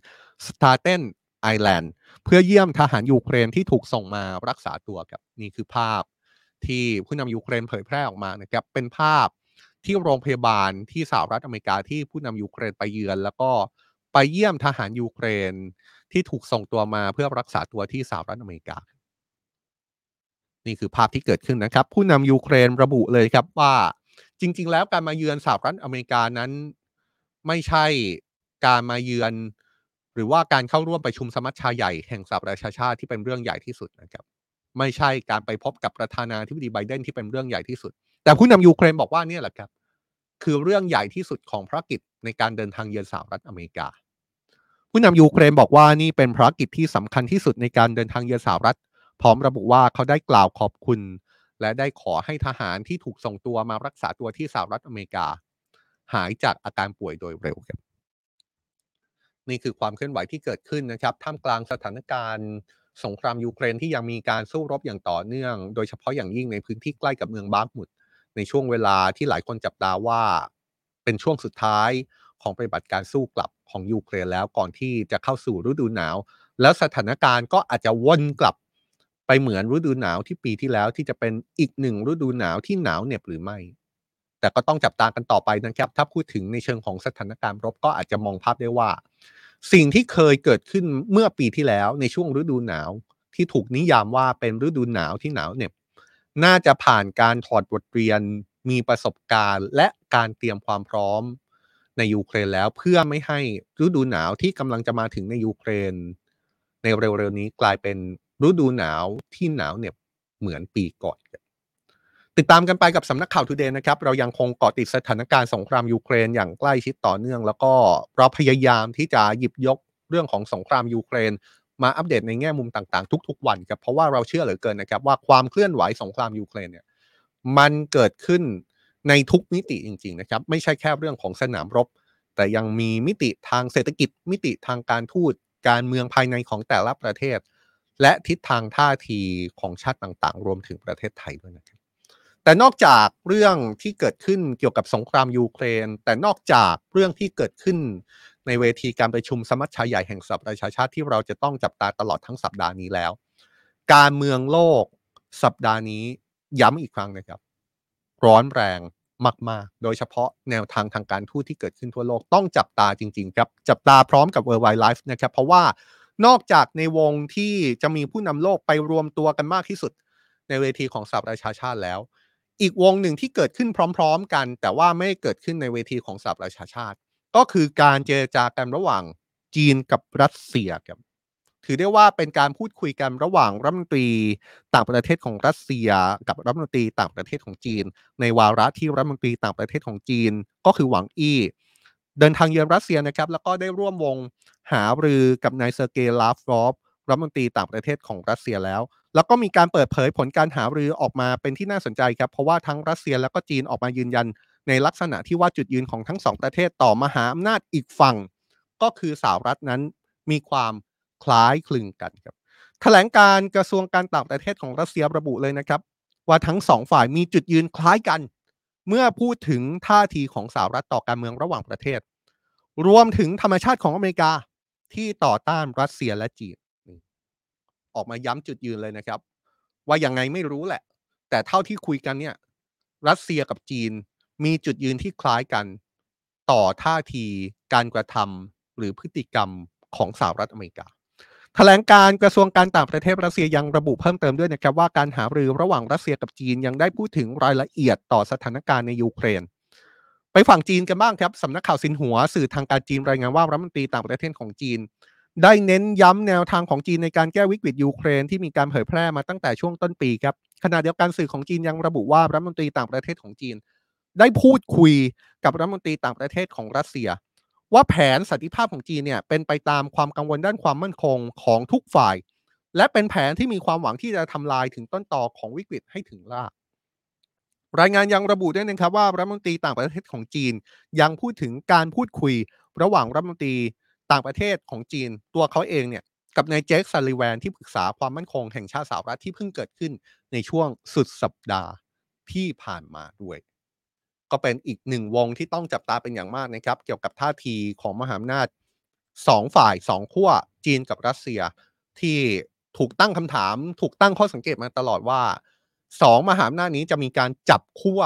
สตาเทนไอแลนด์เพื่อเยี่ยมทหารยูเครนที่ถูกส่งมารักษาตัวครับนี่คือภาพที่ผู้นำยูเครนเผยแพร่ออกมานะครับเป็นภาพที่โรงพยาบาลที่สหรัฐอเมริกาที่ผู้นำยูเครนไปเยือน แล้วก็ไปเยี่ยมทหารยูเครนที่ถูกส่งตัวมาเพื่อรักษาตัวที่สหรัฐอเมริกา นี่คือภาพที่เกิดขึ้นนะครับ ผู้นำยูเครนระบุเลยครับว่า จริง ๆ แล้วการมาเยือนสหรัฐอเมริกานั้นไม่ใช่การมาเยือน หรือว่าการเข้าร่วมประชุมสมัชชาใหญ่แห่งสหประชาชาติที่เป็นเรื่องใหญ่ที่สุดนะครับ ไม่ใช่การไปพบกับประธานาธิบดีไบเดนที่เป็นเรื่องใหญ่ที่สุด แต่ผู้นำยูเครนบอกว่านี่แหละครับ คือเรื่องใหญ่ที่สุดของภารกิจในการเดินทางเยือนสหรัฐอเมริกา ผู้นำยูเครนบอกว่านี่เป็นภารกิจที่สำคัญที่สุดในการเดินทางเยือนสหรัฐ พร้อมระบุว่าเขาได้กล่าวขอบคุณ และได้ขอให้ทหารที่ถูกส่งตัวมารักษาตัวที่สหรัฐอเมริกา หายจากอาการป่วยโดยเร็วครับนี่คือความเคลื่อนไหวที่เกิดขึ้นนะครับท่ามกลางสถานการณ์สงครามยูเครนที่ยังมีการสู้รบอย่างต่อเนื่อง โดยเฉพาะอย่างยิ่งในพื้นที่ใกล้กับเมืองบาร์มุดในช่วงเวลาที่หลายคนจับตาว่า เป็นช่วงสุดท้ายของปฏิบัติการสู้กลับของยูเครนแล้วก่อนที่จะเข้าสู่ฤดูหนาว แล้วสถานการณ์ก็อาจจะวนกลับ ไปเหมือนฤดูหนาวที่ปีที่แล้วที่จะเป็นอีกหนึ่งฤดูหนาวที่หนาวเหน็บหรือไม่ แต่ก็ต้องจับตากันต่อไปนะครับ ถ้าพูดถึงในเชิงของสถานการณ์รบก็อาจจะมองภาพได้ว่า สิ่งที่เคยเกิดขึ้นเมื่อปีที่แล้วในช่วงฤดูหนาวที่ถูกนิยามว่าเป็นฤดูหนาวที่หนาวเหน็บน่าจะผ่านการถอดบทเรียนมีประสบการณ์ และการเตรียมความพร้อมในยูเครนแล้วเพื่อไม่ให้ฤดูหนาวที่กำลังจะมาถึงในยูเครน ในเร็วๆนี้กลายเป็น ฤดูหนาวที่หนาวเหน็บเหมือนปีก่อน ติดตามกันไปกับสำนักข่าว TODAY นะครับ เรายังคงเกาะติดสถานการณ์สงครามยูเครนอย่างใกล้ชิดต่อเนื่อง แล้วก็เราพยายามที่จะหยิบยกเรื่องของสงครามยูเครน มาอัปเดตในแง่มุมต่าง ๆ ทุก ๆ วันครับเพราะว่าเราเชื่อเหลือเกินนะครับว่าความเคลื่อนไหวสงครามยูเครนเนี่ยมันเกิดขึ้นในทุกมิติจริง ๆ นะครับ ไม่ใช่แค่เรื่องของสนามรบ แต่ยังมีมิติทางเศรษฐกิจมิติทางการทูตการเมืองภายในของแต่ละประเทศ และทิศทางท่าทีของชาติต่างๆ รวมถึงประเทศไทยด้วยนะครับ แต่นอกจากเรื่องที่เกิดขึ้นเกี่ยวกับสงครามยูเครน แต่นอกจากเรื่องที่เกิดขึ้นในเวทีการประชุมสมัชชาใหญ่แห่งสหประชาชาติที่เราจะต้องจับตาตลอดทั้งสัปดาห์นี้แล้ว การเมืองโลกสัปดาห์นี้ย้ำอีกครั้งนะครับ ร้อนแรงมาก ๆ โดยเฉพาะแนวทางทางการทูตที่เกิดขึ้นทั่วโลกต้องจับตาจริง ๆ ครับ จับตาพร้อมกับ World Wide Life นะครับ เพราะว่า นอกจากในวงที่จะมีผู้นำโลกไปรวมตัวกันมากที่สุด ในเวทีของสหประชาชาติแล้ว อีกวงหนึ่งที่เกิดขึ้นพร้อม ๆ กัน แต่ว่าไม่เกิดขึ้นในเวทีของสหประชาชาติ ก็คือการเจรจากันระหว่างจีนกับรัสเซียครับถือได้ว่าเป็นการพูดคุยกันระหว่างรัฐมนตรีต่างประเทศของรัสเซีย กับรัฐมนตรีต่างประเทศของจีน ในวาระที่รัฐมนตรีต่างประเทศของจีน ก็คือหวังอี้เดินทางเยือนรัสเซียนะครับ แล้วก็ได้ร่วมวง หารือกับนายเซอร์เกย์ลาฟรอฟรัฐมนตรีต่างประเทศของรัสเซียแล้ว แล้วก็มีการเปิดเผยผลการหารือออกมาเป็นที่น่าสนใจครับ เพราะว่าทั้งรัสเซียแล้วก็จีนออกมายืนยัน ในลักษณะที่ว่าจุดยืนของทั้งสองประเทศต่อมหาอำนาจอีกฝั่ง ก็คือสหรัฐนั้นมีความคล้ายคลึงกันครับแถลงการกระทรวงการต่างประเทศของรัสเซียระบุเลยนะครับ ว่าทั้งสองฝ่ายมีจุดยืนคล้ายกัน เมื่อพูดถึงท่าทีของสหรัฐต่อการเมืองระหว่างประเทศ รวมถึงธรรมชาติของอเมริกา ที่ต่อต้านรัสเซียและจีนออกมาย้ำจุดยืนเลยนะครับ ว่ายังไงไม่รู้แหละ แต่เท่าที่คุยกันเนี่ย รัสเซียกับจีนมีจุดยืนที่คล้ายกัน ต่อท่าทีการกระทำหรือพฤติกรรมของสหรัฐอเมริกาแถลงการกระทรวงการต่างประเทศรัสเซียยังระบุเพิ่มเติมด้วยนะครับว่าการหารือระหว่างรัสเซียกับจีนยังได้พูดถึงรายละเอียดต่อสถานการณ์ในยูเครน ไปฝั่งจีนกันบ้างครับสำนักข่าวสินหัวสื่อทางการจีนรายงานว่ารัฐมนตรีต่างประเทศของจีน ได้เน้นย้ำแนวทางของจีนในการแก้วิกฤตยูเครนที่มีการเผยแพร่มาตั้งแต่ช่วงต้นปีครับขณะเดียวกันสื่อของจีนยังระบุว่ารัฐมนตรีต่างประเทศของจีน ได้พูดคุยกับรัฐมนตรีต่างประเทศของรัสเซีย ว่าแผนสันติภาพของจีนเนี่ยเป็นไปตามความกังวลด้านความมั่นคงของทุกฝ่าย และเป็นแผนที่มีความหวังที่จะทำลายถึงต้นตอของวิกฤตให้ถึงราก รายงานยังระบุด้วยนะครับว่ารัฐมนตรีต่างประเทศของจีน ยังพูดถึงการพูดคุยระหว่างรัฐมนตรีต่างประเทศของจีน ตัวเขาเองเนี่ยกับนายเจคซัลลิแวนที่ปรึกษาความมั่นคงแห่งชาติสหรัฐที่เพิ่งเกิดขึ้นในช่วงสุดสัปดาห์ที่ผ่านมาด้วย ก็เป็นอีกหนึ่งวงที่ต้องจับตาเป็นอย่างมากนะครับ เกี่ยวกับท่าทีของมหาอำนาจสองฝ่ายสองขั้วจีนกับรัสเซียที่ถูกตั้งคำถาม ถูกตั้งข้อสังเกตมาตลอดว่า สองมหาอำนาจนี้จะมีการจับขั้ว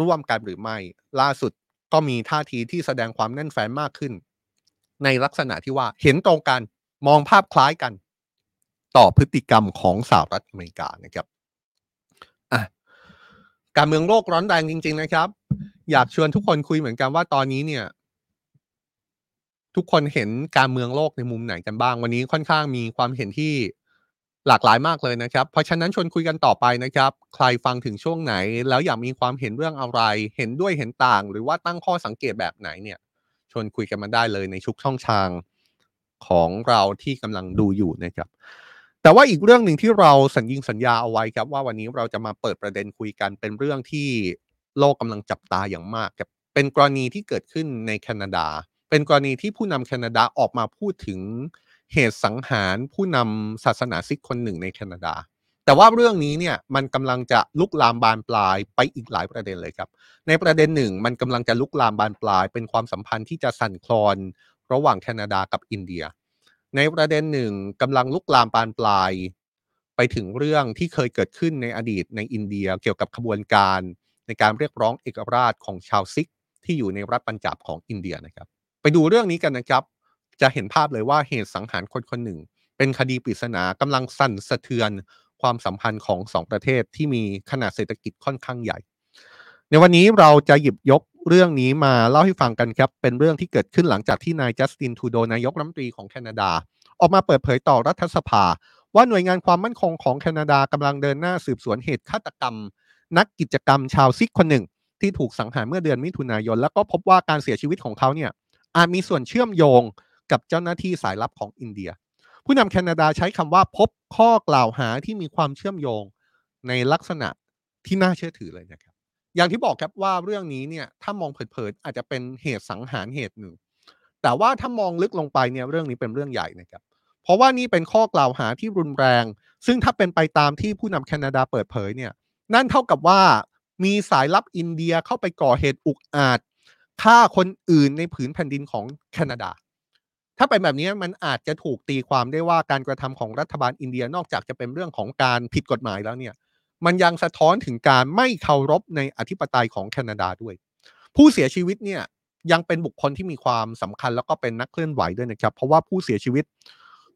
ร่วมกันหรือไม่ ล่าสุดก็มีท่าทีที่แสดงความแน่นแฟ้นมากขึ้น ในลักษณะที่ว่าเห็นตรงกันมองภาพคล้ายกัน ต่อพฤติกรรมของสหรัฐอเมริกานะครับอะการเมืองโลกร้อนแรงจริง ๆ นะครับ อยากชวนทุกคนคุยเหมือนกันว่าตอนนี้เนี่ย ทุกคนเห็นการเมืองโลกในมุมไหนกันบ้าง วันนี้ค่อนข้างมีความเห็นที่ หลากหลายมากเลยนะครับ เพราะฉะนั้นชวนคุยกันต่อไปนะครับ ใครฟังถึงช่วงไหน แล้วอยากมีความเห็นเรื่องอะไร เห็นด้วยเห็นต่าง หรือว่าตั้งข้อสังเกตแบบไหนเนี่ย ชวนคุยกันมาได้เลยในชุกช่องทางของเราที่กำลังดูอยู่นะครับ แต่ว่าอีกเรื่องหนึ่งที่เราสัญญิงสัญญาเอาไว้ครับ ว่าวันนี้เราจะมาเปิดประเด็นคุยกันเป็นเรื่องที่โลกกำลังจับตาอย่างมากครับเป็นกรณีที่เกิดขึ้นในแคนาดา เป็นกรณีที่ผู้นำแคนาดาออกมาพูดถึง เหตุสังหารผู้นำศาสนาซิกคนหนึ่งในแคนาดา แต่ว่าเรื่องนี้เนี่ยมันกำลังจะลุกลามบานปลายไปอีกหลายประเด็นเลยครับ ในประเด็นหนึ่งมันกำลังจะลุกลามบานปลาย เป็นความสัมพันธ์ที่จะสั่นคลอนระหว่างแคนาดากับอินเดีย ในประเด็นหนึ่งกำลังลุกลามบานปลาย ไปถึงเรื่องที่เคยเกิดขึ้นในอดีตในอินเดียเกี่ยวกับขบวนการในการเรียกร้องเอกราชของชาวซิกที่อยู่ในรัฐปัญจาบของอินเดียนะครับ ไปดูเรื่องนี้กันนะครับ จะเห็นภาพเลยว่าเหตุสังหารคนคนหนึ่ง เป็นคดีปริศนากำลังสั่นสะเทือนความสัมพันธ์ของสองประเทศที่มีขนาดเศรษฐกิจค่อนข้างใหญ่ ในวันนี้เราจะหยิบยกเรื่องนี้มาเล่าให้ฟังกันครับ เป็นเรื่องที่เกิดขึ้นหลังจากที่นายจัสตินทูโดนายกรัฐมนตรีของแคนาดา ออกมาเปิดเผยต่อรัฐสภา ว่าหน่วยงานความมั่นคงของแคนาดากำลังเดินหน้าสืบสวนเหตุฆาตกรรม นักกิจกรรมชาวซิกคนหนึ่ง ที่ถูกสังหารเมื่อเดือนมิถุนายน แล้วก็พบว่าการเสียชีวิตของเขาเนี่ยอาจมีส่วนเชื่อมโยง กับเจ้าหน้าที่สายลับของอินเดีย ผู้นำแคนาดาใช้คำว่าพบข้อกล่าวหาที่มีความเชื่อมโยงในลักษณะที่น่าเชื่อถือเลยนะครับ อย่างที่บอกครับว่าเรื่องนี้เนี่ยถ้ามองเผินๆอาจจะเป็นเหตุสังหารเหตุหนึ่ง แต่ว่าถ้ามองลึกลงไปเนี่ยเรื่องนี้เป็นเรื่องใหญ่นะครับเพราะว่านี่เป็นข้อกล่าวหาที่รุนแรง ซึ่งถ้าเป็นไปตามที่ผู้นำแคนาดาเปิดเผยเนี่ยนั่นเท่ากับว่ามีสายลับอินเดียเข้าไปก่อเหตุอุกอาจฆ่าคนอื่นในผืนแผ่นดินของแคนาดา ถ้าเป็นแบบนี้มันอาจจะถูกตีความได้ว่าการกระทำของรัฐบาลอินเดียนอกจากจะเป็นเรื่องของการผิดกฎหมายแล้วเนี่ย มันยังสะท้อนถึงการไม่เคารพในอธิปไตยของแคนาดาด้วย ผู้เสียชีวิตเนี่ยยังเป็นบุคคลที่มีความสำคัญแล้วก็เป็นนักเคลื่อนไหวด้วยนะครับ เพราะว่าผู้เสียชีวิต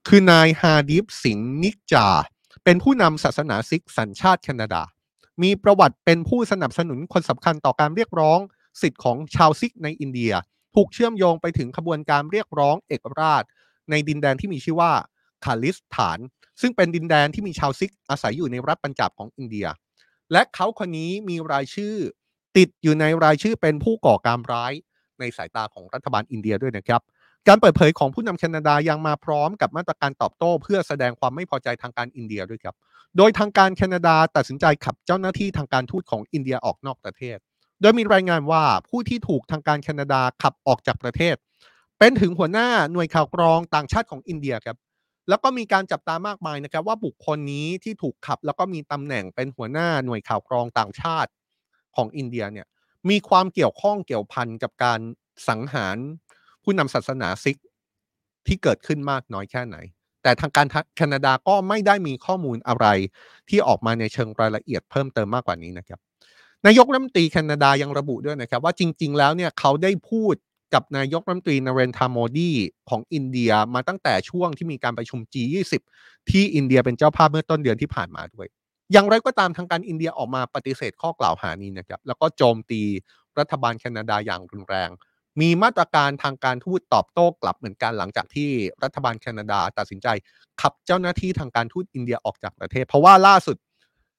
คือนายฮาดิฟสิงห์นิกจา เป็นผู้นำศาสนาซิกสัญชาติแคนาดา มีประวัติเป็นผู้สนับสนุนคนสำคัญต่อการเรียกร้อง สิทธิ์ของชาวซิกในอินเดีย ถูกเชื่อมโยงไปถึงขบวนการเรียกร้องเอกราช ในดินแดนที่มีชื่อว่าคาลิสถาน ซึ่งเป็นดินแดนที่มีชาวซิกอาศัยอยู่ในรัฐปัญจาบของอินเดีย และเขาคนนี้มีรายชื่อ ติดอยู่ในรายชื่อเป็นผู้ก่อการร้ายในสายตาของรัฐบาลอินเดียด้วยนะครับ การเปิดเผยของผู้นำแคนาดายังมาพร้อมกับมาตรการตอบโต้ เพื่อแสดงความไม่พอใจทางการอินเดียด้วยครับ โดยทางการแคนาดาตัดสินใจขับเจ้าหน้าที่ทางการทูตของอินเดียออกนอกประเทศ ดยมีรายงานว่าผู้ที่ถูกทางการแคนาดาขับออกจากประเทศ เป็นถึงหัวหน้าหน่วยข่าวกรองต่างชาติของอินเดียครับแล้วก็มีการจับตามากมายนะครับว่าบุคคลนี้ที่ถูกขับ แล้วก็มีตำแหน่งเป็นหัวหน้าหน่วยข่าวกรองต่างชาติของอินเดียเนี่ยมีความเกี่ยวข้องเกี่ยวพันกับการสังหารผู้นำศาสนาซิกที่เกิดขึ้นมากน้อยแค่ไหน แต่ทางการแคนาดาก็ไม่ได้มีข้อมูลอะไรที่ออกมาในเชิงรายละเอียดเพิ่มเติมมากกว่านี้นะครับ นายกรัฐมนตรีแคนาดายังระบุด้วยนะครับ ว่าจริง ๆ แล้วเนี่ยเขาได้พูดกับนายกรัฐมนตรีนเรนทาโมดีของอินเดียมาตั้งแต่ช่วงที่มีการประชุม G20 ที่อินเดียเป็นเจ้าภาพเมื่อต้นเดือนที่ผ่านมาด้วย อย่างไรก็ตามทางการอินเดียออกมาปฏิเสธข้อกล่าวหานี้นะครับแล้วก็โจมตีรัฐบาลแคนาดาอย่างรุนแรง มีมาตรการทางการทูตตอบโต้กลับเหมือนกันหลังจากที่รัฐบาลแคนาดาตัดสินใจขับเจ้าหน้าที่ทางการทูตอินเดียออกจากประเทศ เพราะว่าล่าสุด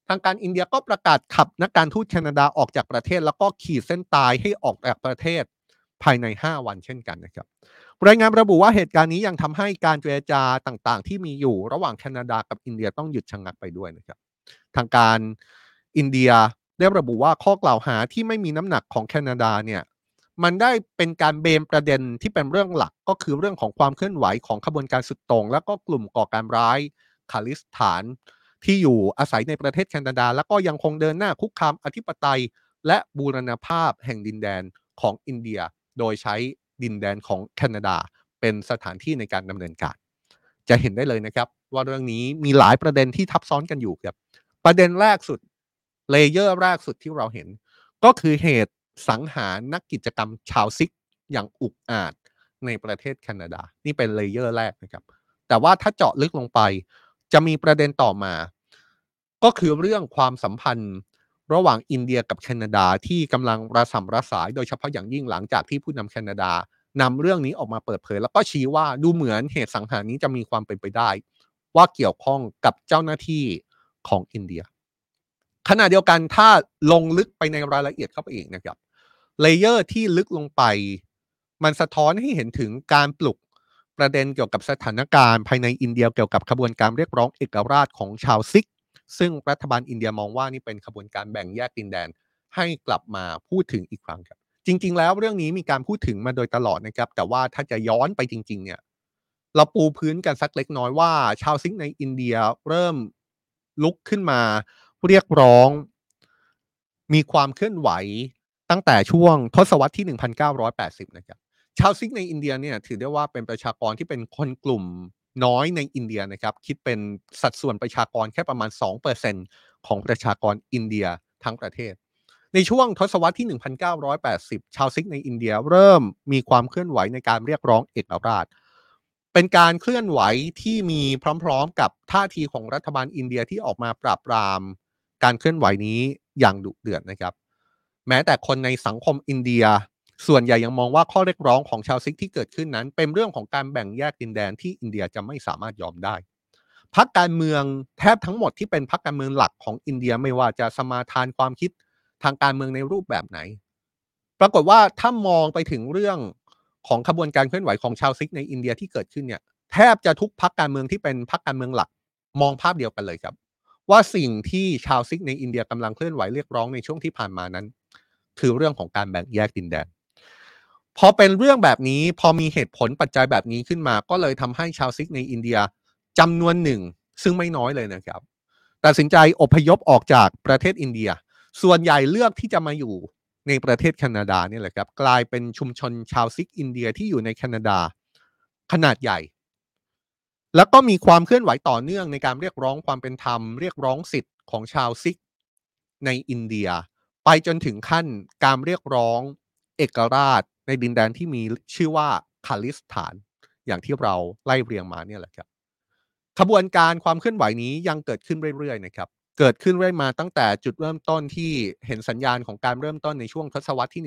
ทางการอินเดียก็ประกาศขับนักการทูตแคนาดาออกจากประเทศ แล้วก็ขีดเส้นตายให้ออกจากประเทศภายใน 5 วันเช่นกันนะครับรายงานระบุว่าเหตุการณ์นี้ยังทำให้การเจรจาต่างๆ ที่มีอยู่ระหว่างแคนาดากับอินเดียต้องหยุดชะงักไปด้วยนะครับ ทางการอินเดียได้ระบุว่าข้อกล่าวหาที่ไม่มีน้ำหนักของแคนาดาเนี่ยมันได้เป็นการเบมประเด็นที่เป็นเรื่องหลักก็คือเรื่องของความเคลื่อนไหวของขบวนการสุดตรง แล้วก็กลุ่มก่อการร้ายคาลิสถาน ที่อยู่อาศัยในประเทศแคนาดา แล้วก็ยังคงเดินหน้าคุกคามอธิปไตย และบูรณภาพแห่งดินแดนของอินเดีย โดยใช้ดินแดนของแคนาดา เป็นสถานที่ในการดำเนินการ จะเห็นได้เลยนะครับว่าเรื่องนี้มีหลายประเด็นที่ทับซ้อนกันอยู่ครับประเด็นแรกสุด layer แรกสุดที่เราเห็น ก็คือเหตุสังหารนักกิจกรรมชาวซิกอย่างอุกอาจในประเทศแคนาดา นี่เป็น layer แรกนะครับ แต่ว่าถ้าเจาะลึกลงไป จะมีประเด็นต่อมา ก็คือเรื่องความสัมพันธ์ ระหว่างอินเดียกับแคนาดาที่กำลังระส่ำระสาย โดยเฉพาะอย่างยิ่งหลังจากที่ผู้นำแคนาดานำเรื่องนี้ออกมาเปิดเผย แล้วก็ชี้ว่าดูเหมือนเหตุสังหารนี้จะมีความเป็นไปได้ ว่าเกี่ยวข้องกับเจ้าหน้าที่ของอินเดีย ขณะเดียวกันถ้าลงลึกไปในรายละเอียดเข้าไปอีกนะครับ layer ที่ลึกลงไป มันสะท้อนให้เห็นถึงการปลุกประเด็นเกี่ยวกับสถานการณ์ภายในอินเดียเกี่ยวกับขบวนการเรียกร้องเอกราชของชาวซิก ซึ่งรัฐบาลอินเดียมองว่านี่เป็นขบวนการแบ่งแยกดินแดนให้กลับมาพูดถึงอีกครั้งครับ จริง ๆ แล้วเรื่องนี้มีการพูดถึงมาโดยตลอดนะครับ แต่ว่าถ้าจะย้อนไปจริง ๆ เนี่ย เราปูพื้นกันสักเล็กน้อยว่า ชาวซิกในอินเดียเริ่มลุกขึ้นมาเรียกร้อง มีความเคลื่อนไหวตั้งแต่ช่วงทศวรรษที่ 1980 นะครับ ชาวซิกในอินเดียเนี่ยถือได้ว่าเป็นประชากรที่เป็นคนกลุ่ม น้อยในอินเดียนะครับ คิดเป็นสัดส่วนประชากรแค่ประมาณ 2%ของประชากรอินเดียทั้งประเทศ ในช่วงทศวรรษที่ 1980 ชาวซิกในอินเดียเริ่มมีความเคลื่อนไหวในการเรียกร้องเอกราช เป็นการเคลื่อนไหวที่มีพร้อมๆ กับท่าทีของรัฐบาลอินเดียที่ออกมาปราบปราม การเคลื่อนไหวนี้อย่างดุเดือดนะครับ แม้แต่คนในสังคมอินเดีย ส่วนใหญ่ยังมองว่าข้อเรียกร้องของชาวซิกที่เกิดขึ้นนั้น เป็นเรื่องของการแบ่งแยกดินแดนที่อินเดียจะไม่สามารถยอมได้พรรคการเมืองแทบทั้งหมดที่เป็นพรรคการเมืองหลักของอินเดียไม่ว่าจะสมาทานความคิดทางการเมืองในรูปแบบไหน ปรากฏว่าถ้ามองไปถึงเรื่องของขบวนการเคลื่อนไหวของชาวซิกในอินเดียที่เกิดขึ้นเนี่ยแทบจะทุกพรรคการเมืองที่เป็นพรรคการเมืองหลัก มองภาพเดียวกันเลยครับ ว่าสิ่งที่ชาวซิกในอินเดียกำลังเคลื่อนไหวเรียกร้องในช่วงที่ผ่านมานั้น คือเรื่องของการแบ่งแยกดินแดน พอเป็นเรื่องแบบนี้พอมีเหตุผลปัจจัยแบบนี้ขึ้นมา ก็เลยทำให้ชาวซิกในอินเดียจำนวนหนึ่ง ซึ่งไม่น้อยเลยนะครับตัดสินใจอพยพออกจากประเทศอินเดีย ส่วนใหญ่เลือกที่จะมาอยู่ในประเทศแคนาดาเนี่ยแหละครับกลายเป็นชุมชนชาวซิกอินเดียที่อยู่ในแคนาดาขนาดใหญ่ แล้วก็มีความเคลื่อนไหวต่อเนื่องในการเรียกร้องความเป็นธรรม เรียกร้องสิทธิ์ของชาวซิกในอินเดีย ไปจนถึงขั้นการเรียกร้องเอกราช ในดินแดนที่มีชื่อว่าคาลิสถาน อย่างที่เราไล่เรียงมาเนี่ยแหละครับขบวนการความเคลื่อนไหวนี้ยังเกิดขึ้นเรื่อยๆนะครับเกิดขึ้นเรื่อยมาตั้งแต่จุดเริ่มต้นที่เห็นสัญญาณของการเริ่มต้นในช่วงทศวรรษที่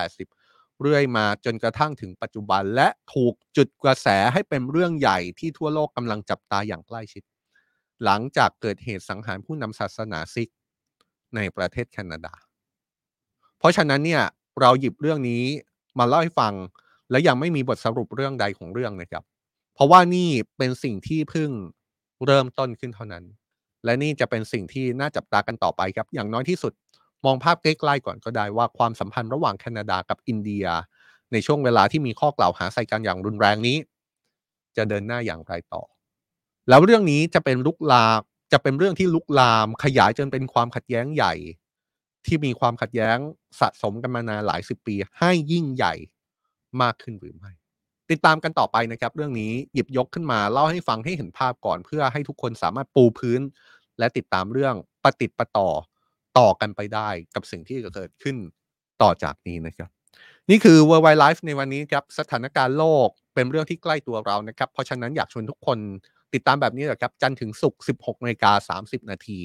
1980 เรื่อยมาจนกระทั่งถึงปัจจุบัน และถูกจุดกระแสให้เป็นเรื่องใหญ่ที่ทั่วโลกกำลังจับตาอย่างใกล้ชิด หลังจากเกิดเหตุสังหารผู้นำศาสนาซิกในประเทศแคนาดา เพราะฉะนั้นเนี่ยเราหยิบเรื่องนี้ มาเล่าให้ฟัง และยังไม่มีบทสรุปเรื่องใดของเรื่องนะครับ เพราะว่านี่เป็นสิ่งที่เพิ่งเริ่มต้นขึ้นเท่านั้น และนี่จะเป็นสิ่งที่น่าจับตากันต่อไปครับ อย่างน้อยที่สุด มองภาพใกล้ๆก่อนก็ได้ว่าความสัมพันธ์ระหว่างแคนาดากับอินเดีย ในช่วงเวลาที่มีข้อกล่าวหาใส่กันอย่างรุนแรงนี้ จะเดินหน้าอย่างไรต่อ แล้วเรื่องนี้จะเป็นลุกลามจะเป็นเรื่องที่ลุกลามขยายจนเป็นความขัดแย้งใหญ่ ที่มีความขัดแย้งสะสมกันมานานหลายสิบปี ให้ยิ่งใหญ่มากขึ้นหรือไม่ ติดตามกันต่อไปนะครับ เรื่องนี้หยิบยกขึ้นมาเล่าให้ฟังให้เห็นภาพก่อน เพื่อให้ทุกคนสามารถปูพื้น และติดตามเรื่องปฏิติดประต่อต่อกันไปได้กับสิ่งที่จะเกิดขึ้นต่อจากนี้นะครับ นี่คือ World Wide Life ในวันนี้ครับสถานการณ์โลกเป็นเรื่องที่ใกล้ตัวเรานะครับ เพราะฉะนั้นอยากชวนทุกคนติดตามแบบนี้แหละครับ จันทร์ถึงศุกร์16นาฬิกา30 นาที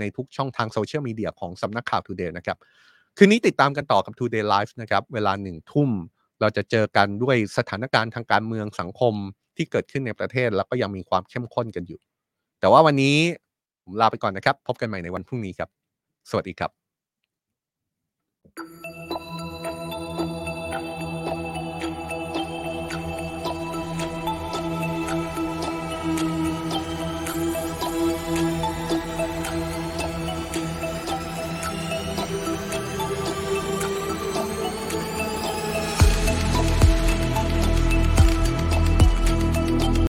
ในทุกช่องทางโซเชียลมีเดียของสำนักข่าว Today นะครับ คืนนี้ติดตามกันต่อกับ Today Live นะครับ เวลาหนึ่งทุ่ม เราจะเจอกันด้วยสถานการณ์ทางการเมืองสังคมที่เกิดขึ้นในประเทศ แล้วก็ยังมีความเข้มข้นกันอยู่ แต่ว่าวันนี้ผมลาไปก่อนนะครับ พบกันใหม่ในวันพรุ่งนี้ครับ สวัสดีครับ